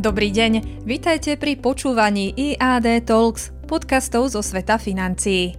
Dobrý deň, vitajte pri počúvaní IAD Talks, podcastov zo sveta financií.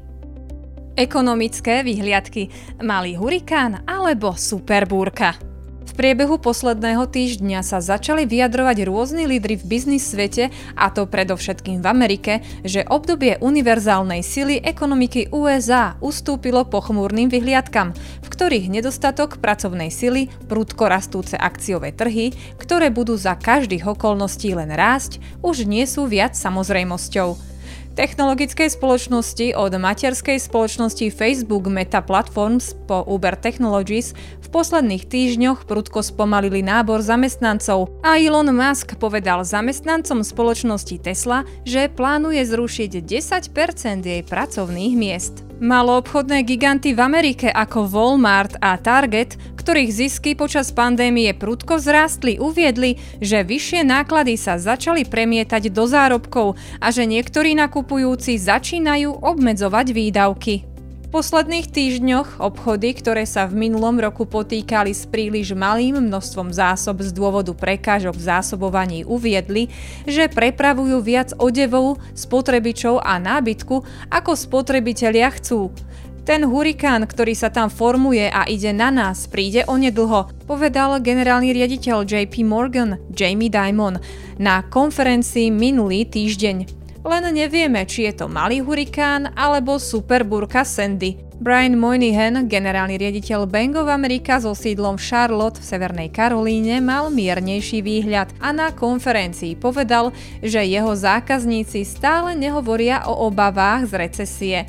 Ekonomické vyhliadky, malý hurikán alebo superbúrka – v priebehu posledného týždňa sa začali vyjadrovať rôzni lídry v biznis svete, a to predovšetkým v Amerike, že obdobie univerzálnej sily ekonomiky USA ustúpilo pochmúrnym vyhliadkam, v ktorých nedostatok pracovnej sily, prudko rastúce akciové trhy, ktoré budú za každých okolností len rásť, už nie sú viac samozrejmosťou technologickej spoločnosti od materskej spoločnosti Facebook Meta Platforms po Uber Technologies v posledných týždňoch prudko spomalili nábor zamestnancov a Elon Musk povedal zamestnancom spoločnosti Tesla, že plánuje zrušiť 10% jej pracovných miest. Maloobchodné giganty v Amerike ako Walmart a Target, ktorých zisky počas pandémie prudko vzrástli, uviedli, že vyššie náklady sa začali premietať do zárobkov a že niektorí nakupujúci začínajú obmedzovať výdavky posledných týždňoch obchody, ktoré sa v minulom roku potýkali s príliš malým množstvom zásob z dôvodu prekážok v zásobovaní, uviedli, že prepravujú viac odevov, spotrebičov a nábytku, ako spotrebitelia chcú. Ten hurikán, ktorý sa tam formuje a ide na nás, príde onedlho, povedal generálny riaditeľ JP Morgan Jamie Dimon na konferencii minulý týždeň. Len nevieme, či je to malý hurikán alebo superburka Sandy. Brian Moynihan, generálny riaditeľ Bank of America so sídlom Charlotte v Severnej Karolíne, mal miernejší výhľad a na konferencii povedal, že jeho zákazníci stále nehovoria o obavách z recesie.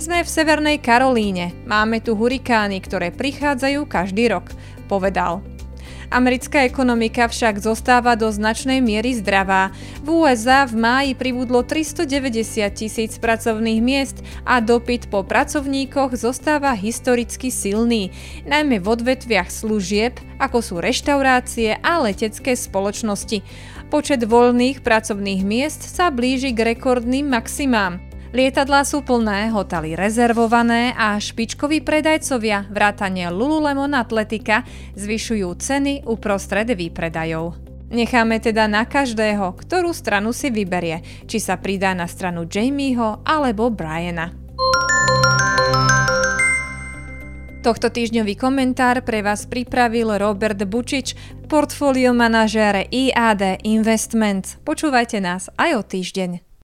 Sme v Severnej Karolíne, máme tu hurikány, ktoré prichádzajú každý rok, povedal. Americká ekonomika však zostáva do značnej miery zdravá. V USA v máji pribudlo 390 tisíc pracovných miest a dopyt po pracovníkoch zostáva historicky silný, najmä v odvetviach služieb, ako sú reštaurácie a letecké spoločnosti. Počet voľných pracovných miest sa blíži k rekordným maximám. Lietadlá sú plné, hotely rezervované a špičkoví predajcovia vrátane Lululemon Atletika zvyšujú ceny uprostred výpredajov. Necháme teda na každého, ktorú stranu si vyberie, či sa pridá na stranu Jamieho alebo Briana. Tohto týždňový komentár pre vás pripravil Robert Bučič, portfólio manažére IAD Investments. Počúvajte nás aj o týždeň.